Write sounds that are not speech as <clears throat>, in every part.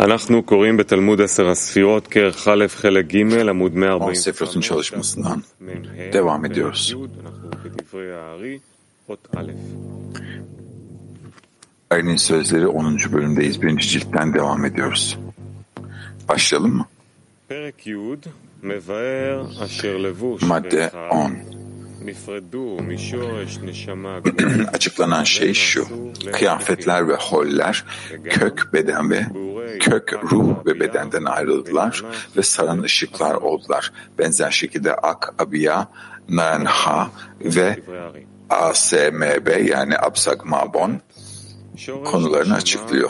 אנחנו קוראים בתלמוד עשר הספירות כרך א' חלק ג' עמוד 10 140. Sefirot'un çalışmasından devam ediyoruz. אנחנו בדברי הארי, אות א'. Ari'nin sözleri 10. bölümdeyiz. Birinci ciltten devam ediyoruz. Başlayalım mı? פרק י' מבאר אשר לבוש Madde ואחד 10. נפרדו <clears throat> משורש נשמה Açıklanan şey şu. Kıyafetler ve holler kök beden ve kök, ruh ve bedenden ayrıldılar ve saran ışıklar oldular. Benzer şekilde Ak, Abiya, Nanha ve ASMB yani Absak Mabon konularını açıklıyor.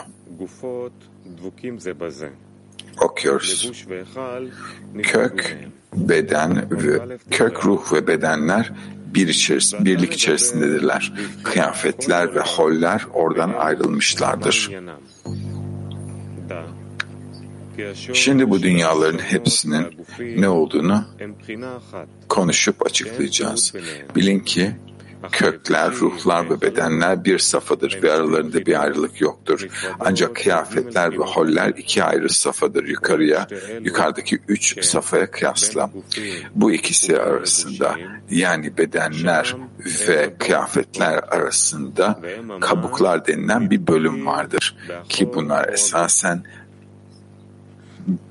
Okuyoruz. Kök, beden ve kök ruh ve bedenler bir içerisinde, birlik içerisindedirler. Kıyafetler ve holler oradan ayrılmışlardır. Şimdi bu dünyaların hepsinin ne olduğunu konuşup açıklayacağız. Bilin ki kökler, ruhlar ve bedenler bir safadır ve aralarında bir ayrılık yoktur. Ancak kıyafetler ve holler iki ayrı safadır yukarıya, yukarıdaki üç safhaya kıyasla. Bu ikisi arasında yani bedenler ve kıyafetler arasında kabuklar denilen bir bölüm vardır. Ki bunlar esasen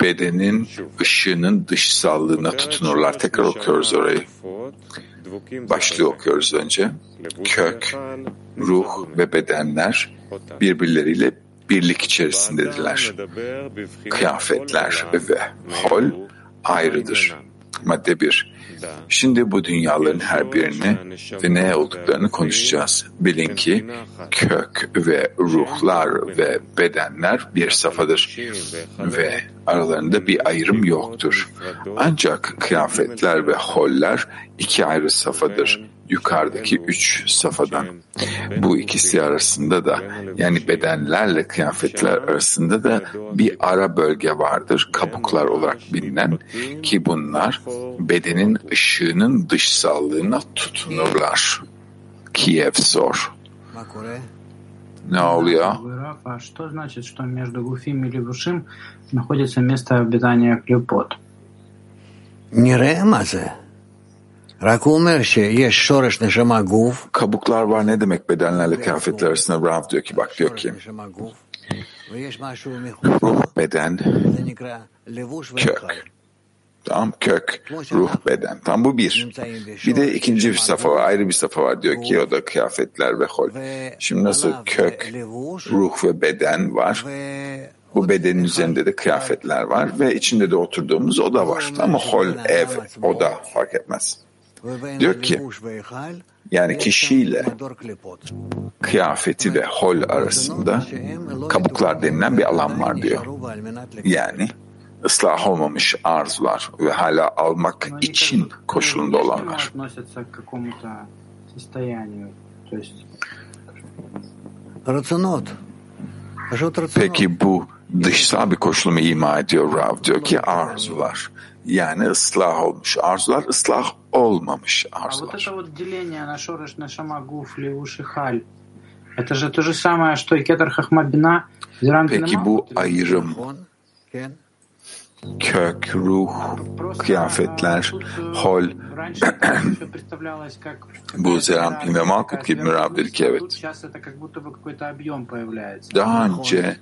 bedenin ışığının dışsallığına tutunurlar. Tekrar okuyoruz orayı. Başlığı okuyoruz önce. Kök, ruh ve bedenler birbirleriyle birlik içerisindedirler. Kıyafetler ve hol ayrıdır. Madde 1. Şimdi bu dünyaların her birini ve ne olduklarını konuşacağız. Bilin ki kök ve ruhlar ve bedenler bir safadır ve aralarında bir ayrım yoktur. Ancak kıyafetler ve holler iki ayrı safadır yukarıdaki üç safadan. Bu ikisi arasında da yani bedenlerle kıyafetler arasında da bir ara bölge vardır kabuklar olarak bilinen ki bunlar bedenin ışığının dışsallığına tutunurlar. Kiev sor. Ne oluyor? Что значит. Kabuklar var ne demek bedenlerle kıyafetler arasında? Rav diyor ki bak diyor ki ruh beden kök Tam kök, ruh, beden. Tam bu bir. Bir de ikinci bir safa var, ayrı bir safa var diyor ki o da kıyafetler ve hol. Şimdi nasıl kök, ruh ve beden var. Bu bedenin üzerinde de kıyafetler var ve içinde de oturduğumuz oda var. Ama hol, ev, oda fark etmez. Diyor ki yani kişiyle kıyafeti ve hol arasında kabuklar denilen bir alan var diyor. Yani ıslah olmamış arzular ve hala almak için koşulunda olanlar. Peki bu dışsal bir koşulumu ima ediyor Rav diyor ki arzular. Yani ıslah olmuş arzular, ıslah olmamış arzular. Peki bu ayrım kök, ruh, kıyafetler, hol. <coughs> Bu Zerampin ve Malkut gibi mürabir ki evet. Daha önce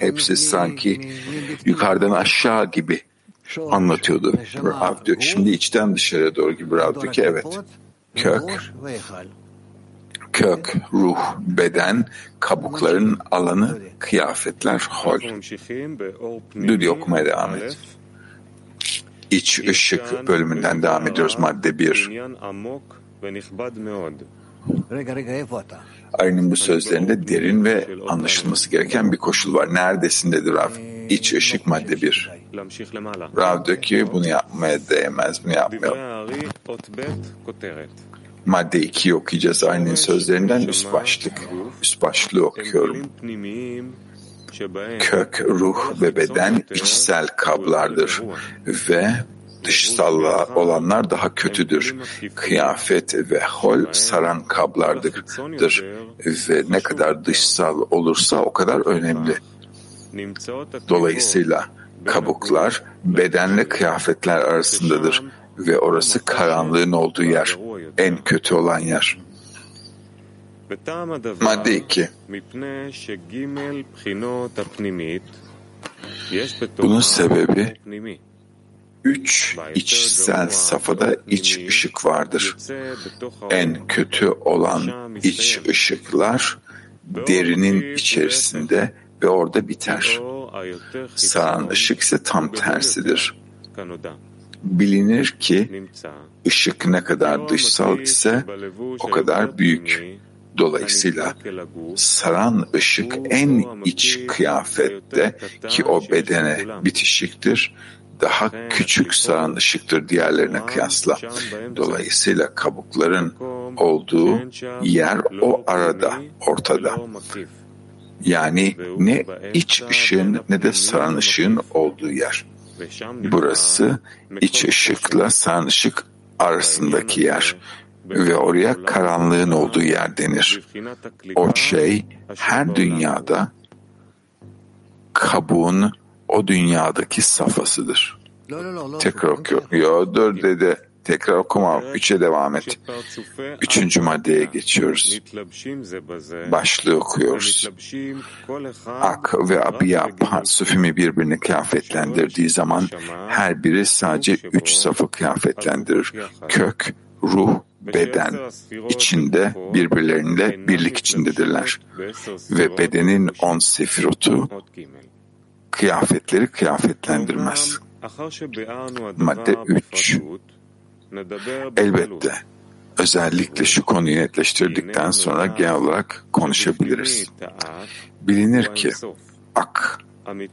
hepsi sanki yukarıdan aşağı gibi anlatıyordu Rav diyor. Şimdi içten dışarıya doğru gibi Rav diyor ki evet kök kök, ruh, beden, kabukların alanı, kıyafetler, hol. Dudi okumaya devam et. İç ışık bölümünden devam ediyoruz madde 1. Ayının bu sözlerinde derin ve anlaşılması gereken bir koşul var. Neredesin dedi Rav iç ışık madde bir. Rav diyor ki bunu yapmaya değmez, bunu yapmıyor. Madde 2'yi okuyacağız Aynı sözlerinden üst başlık. Üst başlığı okuyorum. Kök, ruh ve beden içsel kablardır ve dışsal olanlar daha kötüdür. Kıyafet ve hol saran kablardır ve ne kadar dışsal olursa o kadar önemli. Dolayısıyla kabuklar bedenle kıyafetler arasındadır ve orası karanlığın olduğu yer, en kötü olan yer. Madde 2 Bunun sebebi üç içsel safhada iç ışık vardır. En kötü olan iç ışıklar derinin içerisinde ve orada biter. Saran ışık ise tam tersidir. Bilinir ki ışık ne kadar dışsal ise o kadar büyük. Dolayısıyla saran ışık en iç kıyafette ki o bedene bitişiktir daha küçük saran ışıktır diğerlerine kıyasla. Dolayısıyla kabukların olduğu yer o arada, ortada. Yani ne iç ışığın ne de saran ışığın olduğu yer. Burası iç ışıkla saran ışık arasındaki yer ve oraya karanlığın olduğu yer denir. O şey her dünyada kabuğun o dünyadaki safhasıdır. Tekrar okuyor. Yo dur dedi. Tekrar okuma. Üçe devam et. Üçüncü maddeye geçiyoruz. Başlığı okuyoruz. Ak ve Abiya parsufimi birbirini kıyafetlendirdiği zaman her biri sadece üç safı kıyafetlendirir. Kök, ruh, beden içinde birbirleriyle birlik içindedirler. Ve bedenin on sefirotu kıyafetleri kıyafetlendirmez. Madde 3 Elbette özellikle şu konuyu netleştirdikten sonra genel olarak konuşabiliriz. Bilinir ki ak,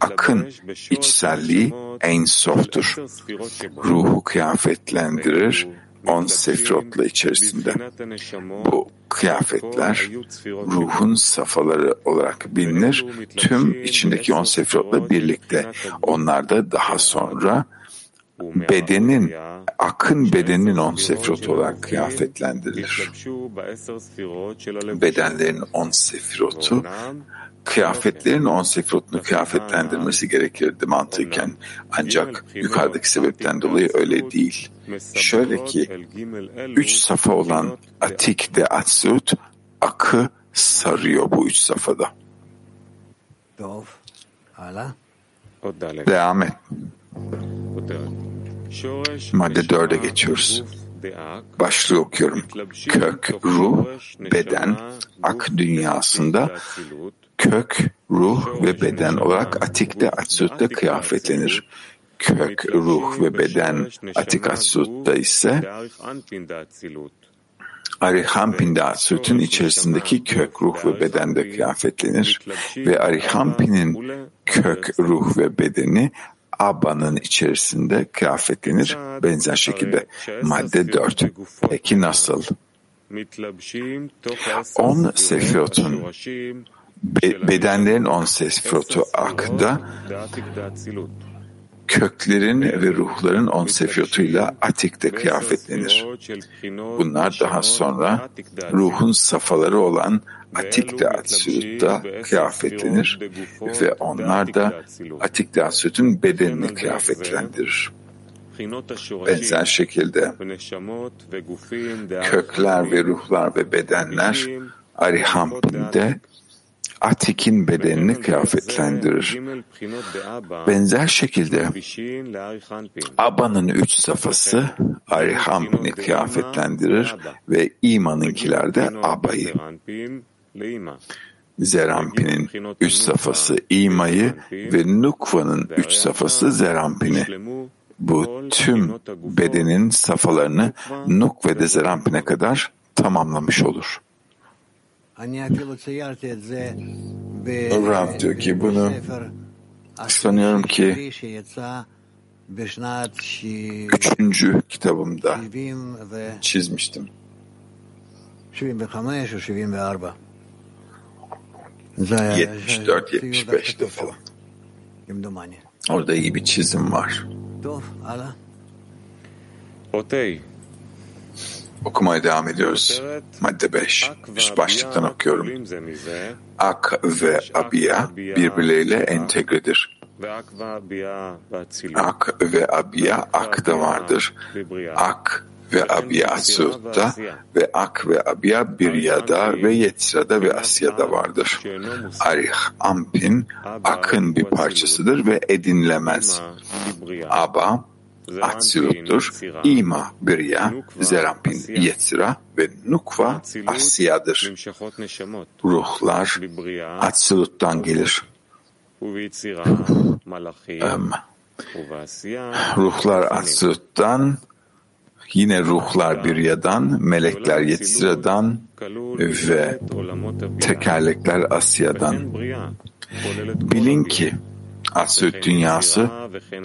akın içselliği en softur. Ruhu kıyafetlendirir, on sefrotla içerisinde. Bu kıyafetler ruhun safaları olarak bilinir. Tüm içindeki on sefrotla birlikte. Onlar da daha sonra bedenin, akın bedenin on sefrot olarak kıyafetlendirilir. Bedenlerin on sefirotu kıyafetlerin on sefrotunu kıyafetlendirmesi gerekirdi mantıken. Ancak yukarıdaki sebepten dolayı öyle değil. Şöyle ki, üç safa olan Atik de Atsut, akı sarıyor bu üç safada. Devam et. Madde dörde geçiyoruz. Başlığı okuyorum. Kök, ruh, beden, ak dünyasında kök, ruh ve beden olarak atikte atsutta kıyafetlenir. Kök, ruh ve beden atik atsutta ise Arihampin'de atsutun içerisindeki kök, ruh ve bedende kıyafetlenir ve Arihampin'in kök, ruh ve bedeni Abba'nın içerisinde kıyafetlenir benzer şekilde. Madde 4. Peki nasıl? On sefirotun be, bedenlerin on sefrotu akda köklerin ve ruhların on sefiyotuyla atikte kıyafetlenir. Bunlar daha sonra ruhun safaları olan atikte atsüutta kıyafetlenir ve onlar da atikte atsüutün bedenini kıyafetlendirir. Benzer şekilde kökler ve ruhlar ve bedenler Arihamp'inde Atik'in bedenini kıyafetlendirir. Benzer şekilde Aba'nın üç safhası Arihamp'ini kıyafetlendirir ve İman'ınkiler de Aba'yı. Zerampi'nin üç safhası İma'yı ve Nukva'nın üç safhası Zerampin'i. Bu tüm bedenin safhalarını Nuk ve de Zerampin'e kadar tamamlamış olur. Rav diyor ki bunu sanıyorum ki üçüncü kitabımda çizmiştim. 74-75'te falan. Orada iyi bir çizim var. Okumaya devam ediyoruz. Madde 5. Üst başlıktan okuyorum. Ak ve abiya birbirleriyle entegredir. Ak ve abiya akta vardır. Ak ve abiya atsutta ve ak ve abiya biryada ve yetrada ve asyada vardır. Arih ampin akın bir parçasıdır ve edinilemez. Aba Atsilut'tur. İma, Birya, Zerampin, Yetzira ve Nukva Asya'dır. Ruhlar Atsilut'tan gelir. Ruhlar Atsilut'tan, yine ruhlar Birya'dan, melekler Yetzira'dan ve tekerlekler Asya'dan. Bilin ki Asyut dünyası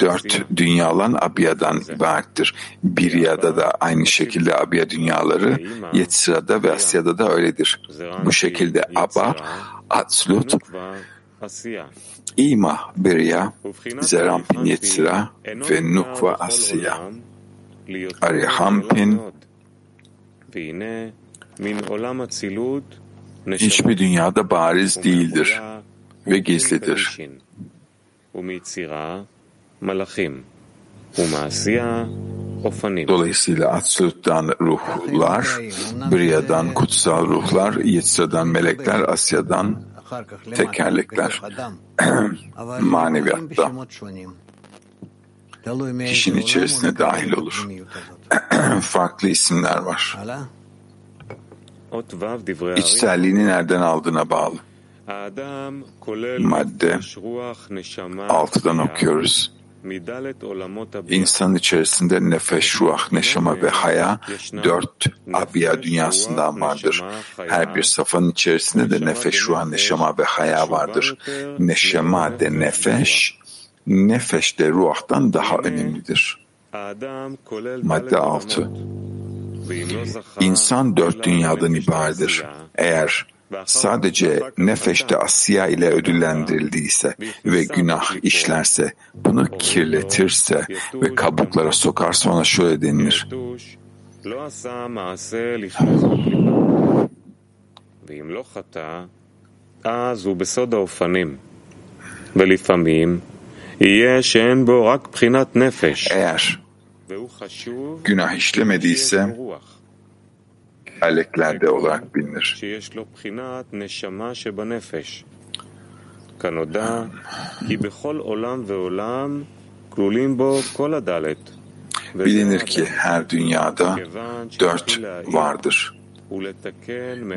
dört dünya olan Abiya'dan ibarettir. Birya'da da aynı şekilde Abiya dünyaları, Yetzira'da ve Asya'da da öyledir. Bu şekilde Aba, Atslut, İma, Birya, Zerampin, Yetzira ve Nukva, Asya, Arihampin, hiçbir dünyada bariz değildir ve gizlidir. Dolayısıyla Atsult'tan ruhlar, Birya'dan kutsal ruhlar, Yetzira'dan melekler, Asya'dan tekerlekler, <clears throat> maneviyatta kişinin içerisine dahil olur. <clears throat> Farklı isimler var. İçselliğini nereden aldığına bağlı. Madde 6'dan okuyoruz. İnsanın içerisinde nefes, ruh, neşama ve haya dört abiya dünyasından vardır. Her bir safanın içerisinde de nefes, ruh, neşama ve haya vardır. Neşema de nefes, nefes de ruhtan daha önemlidir. Madde 6 İnsan dört dünyadan ibarettir. Eğer sadece nefeşte Asya ile ödüllendirildiyse ve günah işlerse, bunu kirletirse ve kabuklara sokarsa ona şöyle denilir. Eğer günah işlemediyse aleklerde olarak bilinir. Bilinir ki her dünyada dört vardır.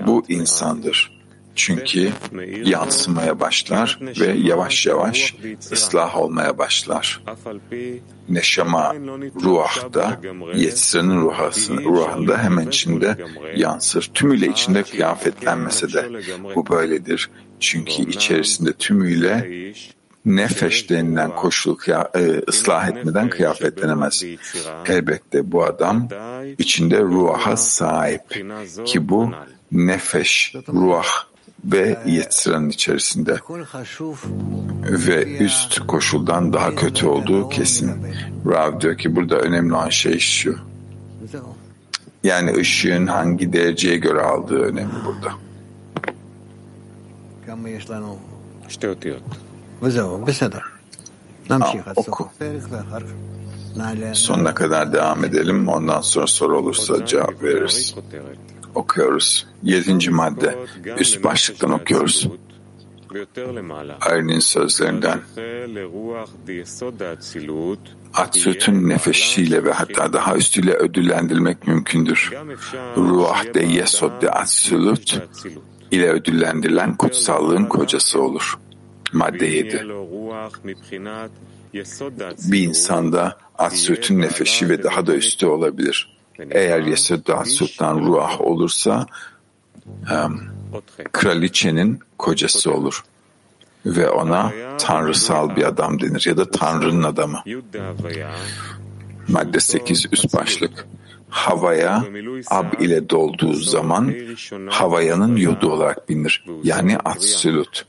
Bu insandır. Çünkü yansımaya başlar ve yavaş yavaş ıslah olmaya başlar. Neşama ruhda, Yetzira'nın ruhunda hemen içinde yansır. Tümüyle içinde kıyafetlenmese de bu böyledir. Çünkü içerisinde tümüyle nefeş denilen koşul ıslah etmeden kıyafetlenemez. Elbette bu adam içinde ruha sahip ki bu nefeş, ruh ve Yetzira'nın içerisinde ve üst koşuldan daha kötü olduğu kesin. Rav diyor ki burada önemli olan şey şu. Yani ışığın hangi dereceye göre aldığı önemli burada. oku. Sonuna kadar devam edelim. Ondan sonra soru olursa cevap veririz. Okuyoruz. Yedinci madde. Üst başlıktan okuyoruz. Ayrin'in sözlerinden Atsüt'ün nefesiyle ve hatta daha üstüyle ödüllendirilmek mümkündür. Ruah de Yesod de Atsülut ile ödüllendirilen kutsallığın kocası olur. Madde 7. Bir insanda Atsüt'ün nefesi ve daha da üstü olabilir. Eğer Yesod de Atsüt'ten ruah olursa kraliçenin kocası olur. Ve ona tanrısal bir adam denir ya da tanrının adamı. Madde 8 üst başlık. Havaya ab ile dolduğu zaman havayanın yodu olarak bilinir. Yani atsülut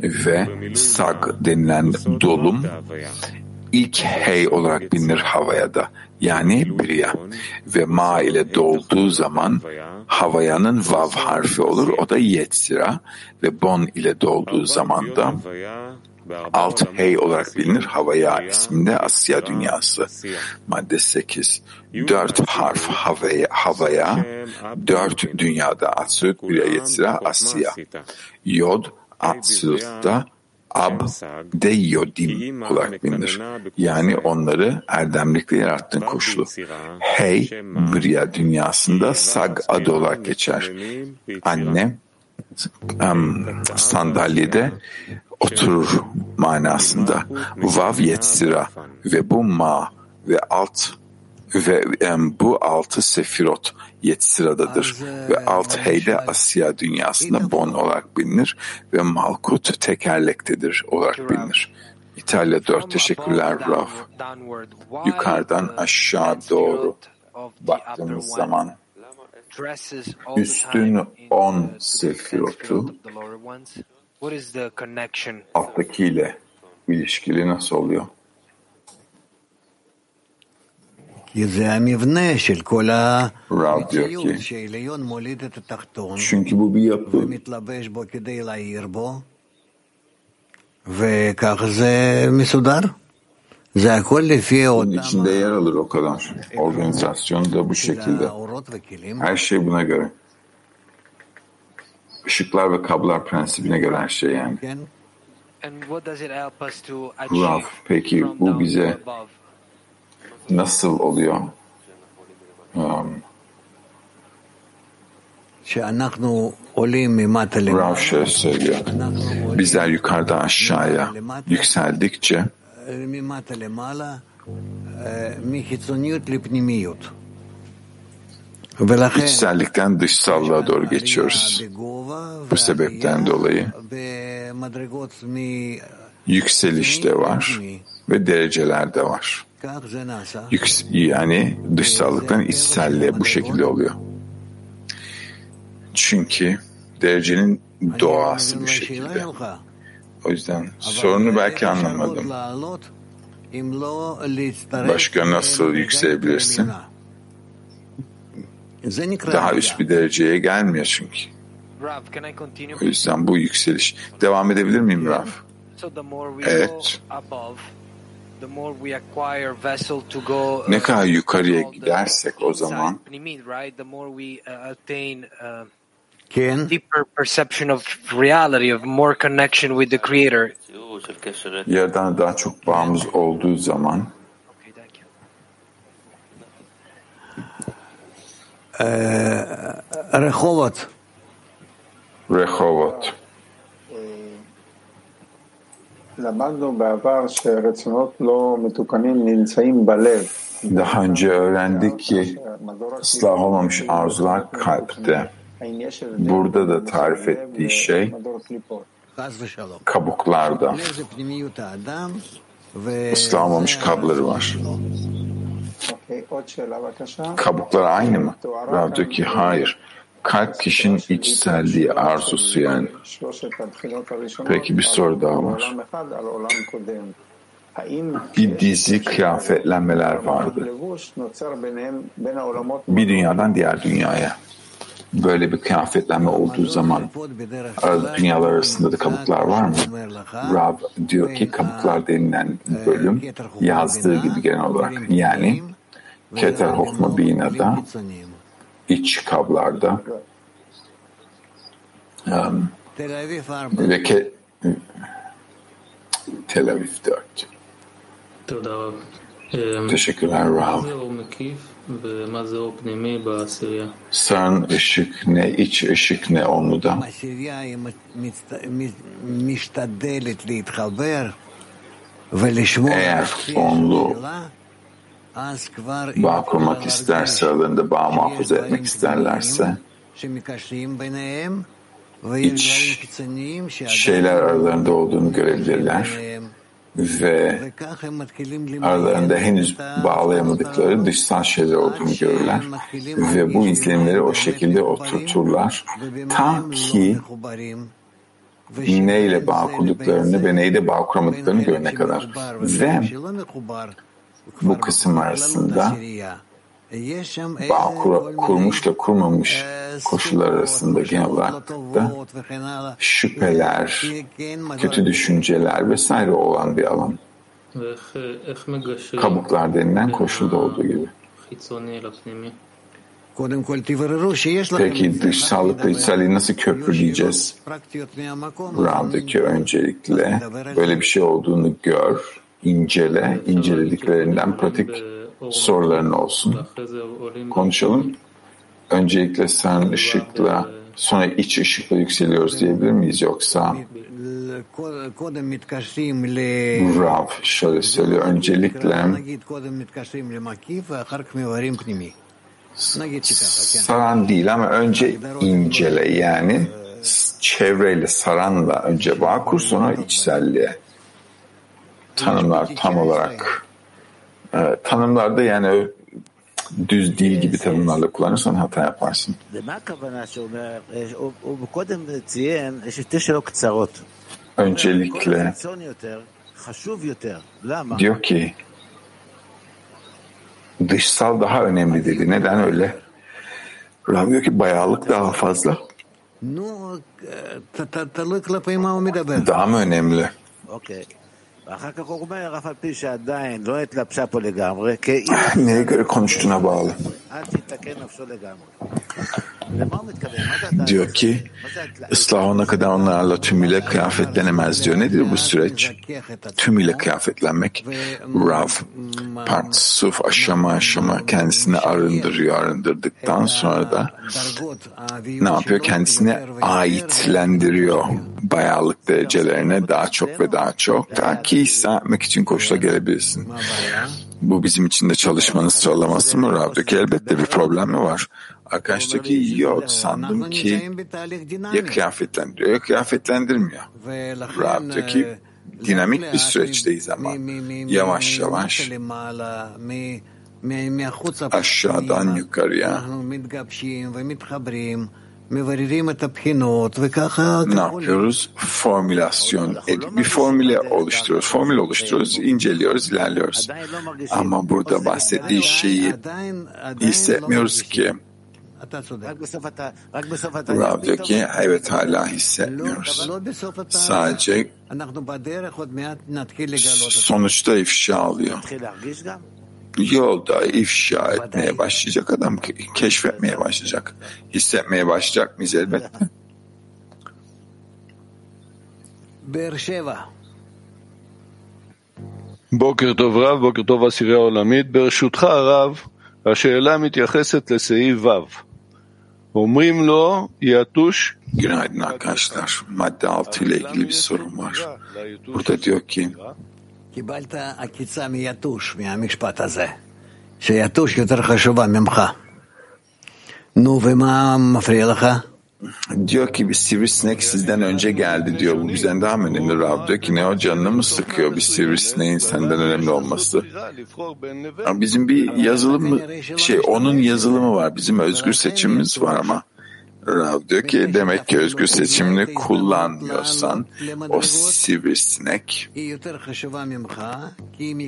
ve sag denilen dolum ilk hey olarak bilinir havaya da yani Briya ve ma ile dolduğu zaman havayanın vav harfi olur o da yetzira ve bon ile dolduğu zaman da alt hey olarak bilinir havaya isminde Asya dünyası. Madde 8. Dört harf havaya, havaya dört dünyada Atsut bir yetzira Asya. Yod Atsut'ta ab de yodim olarak bilinir. Yani onları erdemlikle yarattığın koşulu. Hey, Briya dünyasında sag adı olarak geçer. Anne um, sandalyede oturur manasında. Vav yetsira ve bu ma ve alt ve um, bu altı sefirot Yetsira'dadır ve alt heyde Asya dünyasında Bon olarak bilinir ve Malkut tekerlektedir olarak bilinir. İtalya 4 teşekkürler Raf. Yukarıdan aşağı doğru baktığımız zaman üstün 10 sefirotu alttakiyle ilişkili nasıl oluyor? Rav diyor ki. çünkü bu bir yapı. Bunun içinde yer alır o kadar. Organizasyon da bu şekilde. Her şey buna göre. Işıklar ve kablar prensibine göre her şey yani. Rav, peki bu bize nasıl oluyor? Um, Rav şöyle söylüyor. Bizler yukarıdan aşağıya yükseldikçe içsellikten dışsallığa doğru geçiyoruz. Bu sebepten dolayı yükseliş de var ve dereceler de var. Yani dışsallıktan içselliğe bu şekilde oluyor. Çünkü derecenin doğası bu şekilde. O yüzden sorunu belki anlamadım. Başka nasıl yükselebilirsin? Daha üst bir dereceye gelmiyor çünkü. O yüzden bu yükseliş. Devam edebilir miyim Raf? Evet. Uh, ne kadar yukarıya gidersek o zaman uh, uh, deeper perception of reality, of more connection with the Creator. Yerden daha çok bağımız olduğu zaman Rehovot. Rehovot. Daha önce öğrendik ki ıslah olmamış arzular kalpte. Burada da tarif ettiği şey kabuklarda. Islah olmamış kabları var. Kabuklar aynı mı? Rav diyor ki hayır. Kalp kişinin içselliği, arzusu yani. Peki bir soru daha var. Bir dizi kıyafetlenmeler vardı. Bir dünyadan diğer dünyaya. Böyle bir kıyafetlenme olduğu zaman dünyalar arasında da kabuklar var mı? Rab diyor ki kabuklar denilen bölüm yazdığı gibi genel olarak yani Keter Hokma Bina'da iç kablarda um, ve ke, Tel Aviv 4. Teşekkürler Rav. Sağın ışık ne, iç ışık ne onu da. Eğer onlu bağ kurmak isterse, aralarında bağ muhafaza etmek isterlerse, iç şeyler aralarında olduğunu görebilirler. Ve aralarında henüz bağlayamadıkları dışsal şeyler olduğunu görürler. ve bu izlenimleri o şekilde oturturlar. ta ki neyle bağ kurduklarını ve neyle bağ kuramadıklarını görene kadar. Ve bu kısım arasında bağ kur, kurmuşla kurmamış koşullar arasında genel olarak da şüpheler, kötü düşünceler vesaire olan bir alan. Kabuklar denilen koşulda olduğu gibi. Peki dışsallıkla içselliği nasıl köprüleyeceğiz? Buradaki öncelikle böyle bir şey olduğunu gör, incele, incelediklerinden pratik soruların olsun. Konuşalım. Öncelikle sen ışıkla, sonra iç ışıkla yükseliyoruz diyebilir miyiz? Yoksa Rav şöyle söylüyor. Öncelikle saran değil ama önce incele yani çevreyle saranla önce bağ kur sonra içselliğe tanımlar tam olarak e, tanımlarda yani düz dil gibi tanımlarla kullanırsan hata yaparsın. Öncelikle diyor ki dışsal daha önemli dedi. Neden öyle? Rav diyor ki bayağılık daha fazla. Daha mı önemli? Göre konuştuğuna bağlı. Diyor ki ıslah ona kadar onlarla tümüyle kıyafetlenemez diyor. Nedir bu süreç? Tümüyle kıyafetlenmek. Rav, part, suf aşama aşama kendisini arındırıyor. Arındırdıktan sonra da ne yapıyor? Kendisini aitlendiriyor. Bayağılık derecelerine daha çok ve daha çok. Ta ki etmek için koşula gelebilirsin. Bu bizim için de çalışmanın sıralaması mı Rab'daki? Elbette bir problem mi var? Arkadaştaki yok sandım ki ya kıyafetlendiriyor ya kıyafetlendirmiyor. Rab'daki dinamik bir süreçteyiz ama yavaş yavaş aşağıdan yukarıya ne yapıyoruz? Formülasyon, bir formüle oluşturuyoruz. Formül oluşturuyoruz, inceliyoruz, ilerliyoruz. Ama burada bahsettiği şeyi hissetmiyoruz ki. Rav diyor ki evet hala hissetmiyoruz. Sadece sonuçta ifşa alıyor yolda ifşa etmeye başlayacak adam keşfetmeye başlayacak. Hissetmeye başlayacak mıyız elbette? בוקר טוב רב, בוקר טוב עשירי העולמית. ברשותך הרב, השאלה מתייחסת לסעיף ו'. אומרים לו יתוש Günaydın arkadaşlar. Madde 6 ile ilgili bir sorun var. Burada diyor ki קיבלת עקיצה מיתוש מהמשפט הזה, שיתוש יותר חשובה ממך. נו, ומה מפריע לך? Diyor ki bir sivrisinek sizden önce geldi diyor. Bu bizden daha mı önemli Rab? Diyor ki ne o canını mı sıkıyor bir sivrisineğin senden önemli olması? Ama bizim bir yazılımı şey onun yazılımı var. Bizim özgür seçimimiz var ama. Rav diyor ki demek ki özgür seçimini kullanmıyorsan o sivrisinek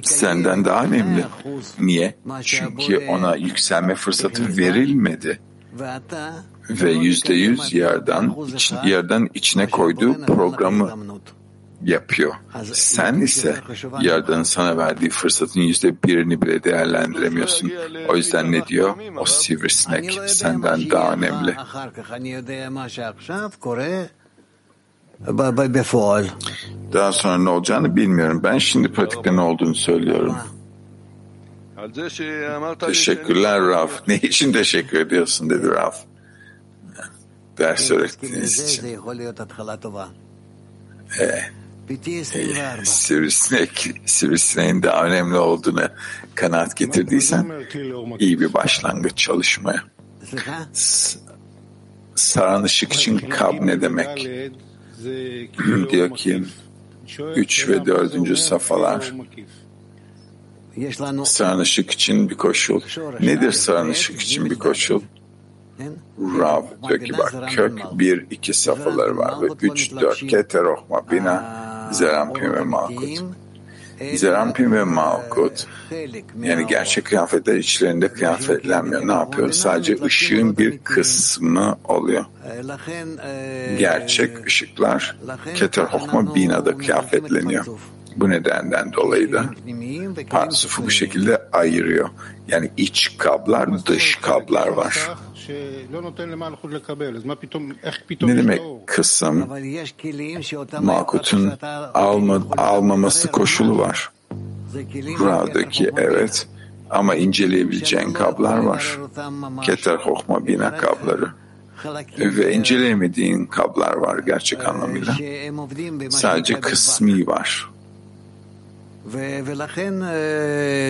senden daha önemli. Niye? Çünkü ona yükselme fırsatı verilmedi ve yüzde yüz yerden, iç, yerden içine koyduğu programı yapıyor. Sen ise yerden sana verdiği fırsatın yüzde birini bile değerlendiremiyorsun. O yüzden ne diyor? O sivrisinek senden daha önemli. Daha sonra ne olacağını bilmiyorum. Ben şimdi pratikte ne olduğunu söylüyorum. Teşekkürler Raf. Ne için teşekkür ediyorsun dedi Raf. Ders öğrettiğiniz için. Ee, sivrisinek, sivrisineğin daha önemli olduğunu kanaat getirdiysen iyi bir başlangıç çalışmaya. Saran ışık için kab ne demek? Diyor ki üç ve dördüncü safhalar saran ışık için bir koşul. Nedir saran ışık için bir koşul? Rav diyor ki bak kök bir iki safhaları var ve üç dört keter ohma bina zerampim ve malkut. Zerampim ve malkut yani gerçek kıyafetler içlerinde kıyafetlenmiyor. Ne yapıyor? Sadece ışığın bir kısmı oluyor. Gerçek ışıklar keter hokma binada kıyafetleniyor. Bu nedenden dolayı da Parsufu bu şekilde ayırıyor. Yani iç kablar, dış kablar var. Ne demek kısım? Malkut'un alma, almaması koşulu var. Buradaki evet ama inceleyebileceğin kablar var. Keter hokma bina kabları. Ve inceleyemediğin kablar var gerçek anlamıyla. Sadece kısmi var.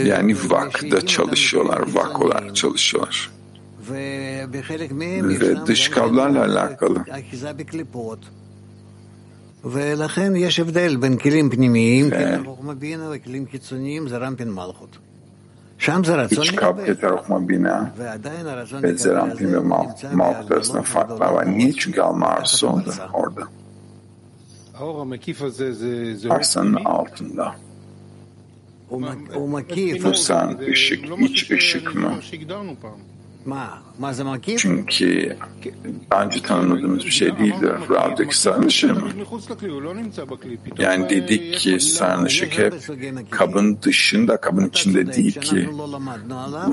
Yani vakda çalışıyorlar, vak olarak çalışıyorlar. Ve dış kablarla alakalı. ולכן יש הבדל בין כלים פנימיים, כלים חוכמה בינה, וכלים חיצוניים זה רמפין מלכות. שם זה רצון İç kap keter okuma bina ועדיין הרצון ve zerampin ve mal, נמצא malkut arasında farklar var. Niye? Çünkü alma arzusu orada. orada. האור המקיף הזה זה, זה אור Arsanın פנימי? altında. Vursan ışık iç ışık mı? Çünkü bence tanımadığımız bir şey değildir. Rav'daki sarnışım. Yani dedik ki sarnışık hep kabın dışında, kabın içinde değil ki.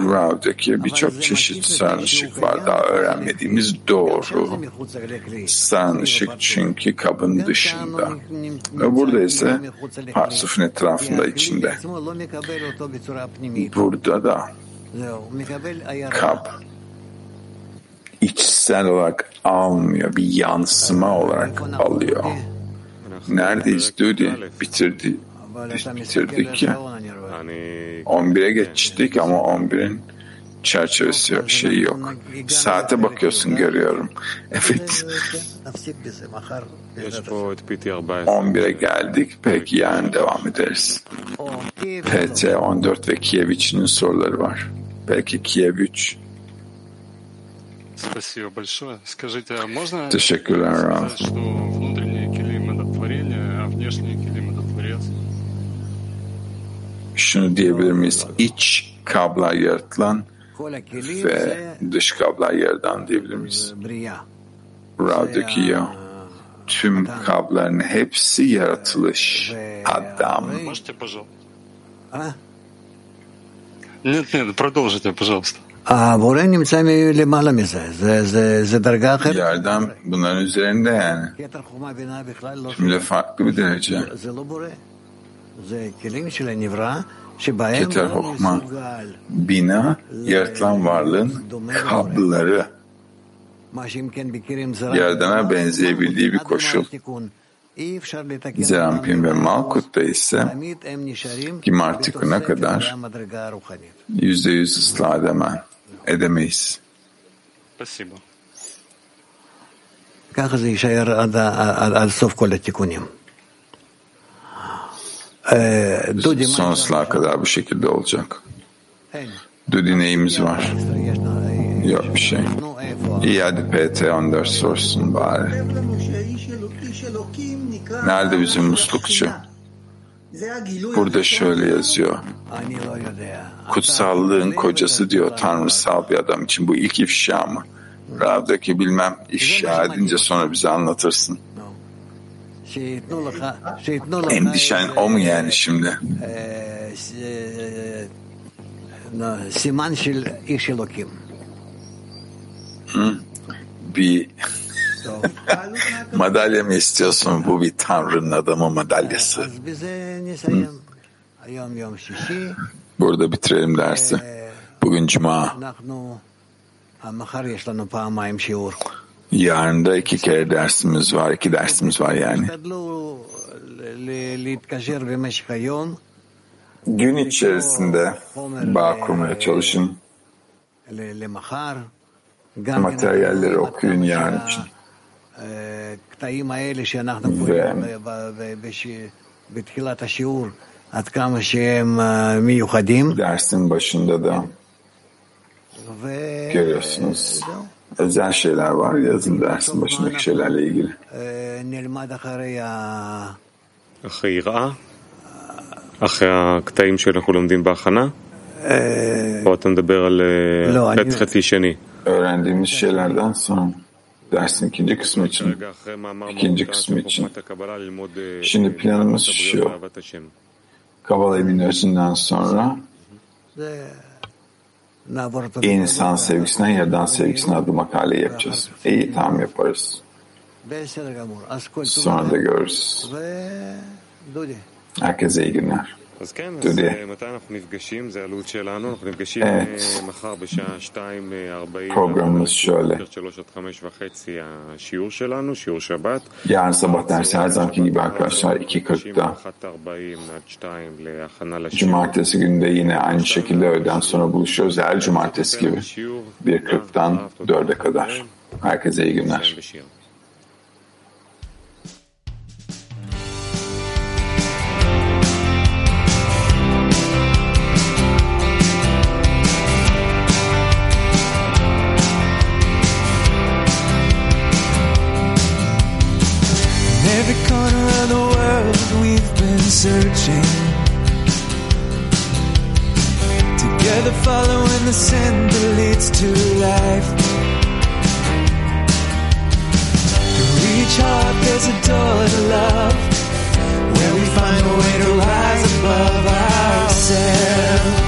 Rav'daki birçok çeşit sarnışık var. Daha öğrenmediğimiz doğru. Sarnışık çünkü kabın dışında. Ve burada ise parsufun etrafında içinde. Burada da Kap içsel olarak almıyor. Bir yansıma olarak alıyor. Nerede istiyordu? Bitirdi. Bitirdik ya. 11'e geçtik ama 11'in çerçevesi yok, şeyi yok. Saate bakıyorsun görüyorum. <laughs> Evet. 11'e geldik. Peki yani devam ederiz. PT 14 ve Kiev 3'ünün soruları var. Belki Kiev 3. Teşekkürler Rav. Şunu diyebilir miyiz? İç kabla yaratılan ve dış kablar yerden diyebilir miyiz? Radyokiyo tüm kabların hepsi yaratılış. Adam. Нет, нет, продолжите, пожалуйста. Yerden bunların üzerinde yani. Şimdi farklı bir derece. Keter Hokma, bina, yaratılan varlığın kabları yardana benzeyebildiği bir koşul. Zerampin ve Malkut'ta ise Gimartikun'a kadar yüzde yüz ıslah edemem, edemeyiz. Спасибо. Как же еще ee, Sonsuza kadar bu şekilde olacak. Düdineyimiz var. Yok bir şey. İyi hadi PT14 sorsun bari. Nerede bizim muslukçu? Burada şöyle yazıyor. Kutsallığın kocası diyor tanrısal bir adam için. Bu ilk ifşa mı? Rav'daki bilmem ifşa edince sonra bize anlatırsın. Endişen o mu yani şimdi? Siman şil işilokim. Bir <laughs> madalya mı istiyorsun? Bu bir Tanrı'nın adamı madalyası. Burada bitirelim dersi. Bugün Cuma. Yarın da iki kere dersimiz var, iki dersimiz var yani. Gün içerisinde bağ kurmaya çalışın. Materyalleri okuyun yarın için. Ve dersin başında da görüyorsunuz זהו. özel şeyler var yazın dersin başındaki şeylerle ilgili. אה, נלמד אחרי ה... אחרי יראה? אחרי הקטעים שאנחנו lomdim בהכנה? אה, או אתה מדבר על אה, לא, אני- חצי חצי שני? Öğrendiğimiz şeylerden sonra dersin ikinci kısmı için. כרגע אחרי מאמר ikinci מהותה kısmı של için. חוכמת הקבלה ללמוד אה, Şimdi אה, planımız אהבת şu. הבריות ואהבת השם. Kabala evinin özünden sonra זה... נעבור את İnsan sevgisine, yerden sevgisine adlı makaleyi yapacağız. İyi tam yaparız. Sonra da görürüz. Herkese iyi günler. אז כן, אז דודי. אה, מתי אנחנו נפגשים? זה הלו"ז שלנו. אנחנו נפגשים את. אה, מחר בשעה 2:40. Programımız şöyle. 3 עד 5 וחצי השיעור שלנו, שיעור שבת. Yarın sabah dersi her zamanki gibi arkadaşlar 2.40'da. 1:40 עד 2 להכנה לשיעור. Cumartesi günü de yine aynı şekilde öğleden sonra buluşuyoruz. Her cumartesi gibi. 1.40'dan 4'e kadar. Herkese iyi günler. Together following the sin that leads to life. To reach heart there's a door to love Where we find a way to rise above ourselves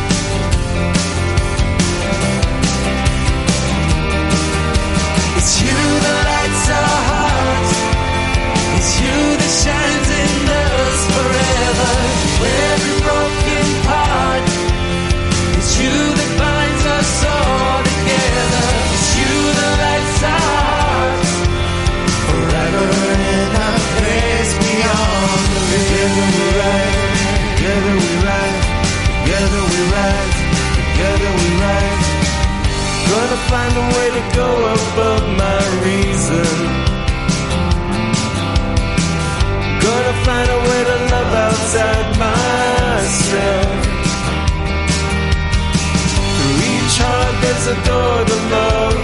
find a way to go above my reason. Gonna find a way to love outside myself. Through each heart there's a door to love,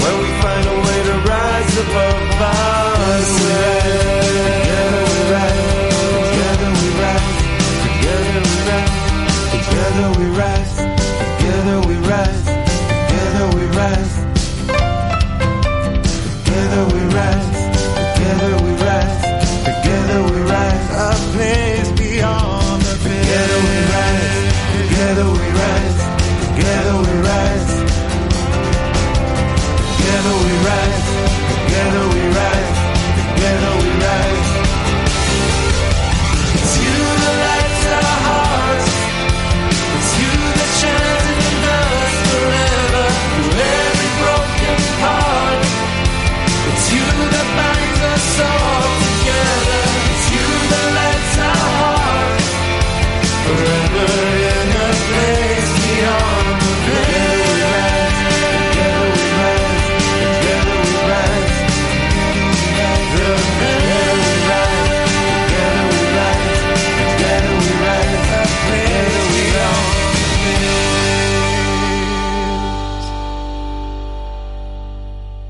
where we find a way to rise above ourselves. breath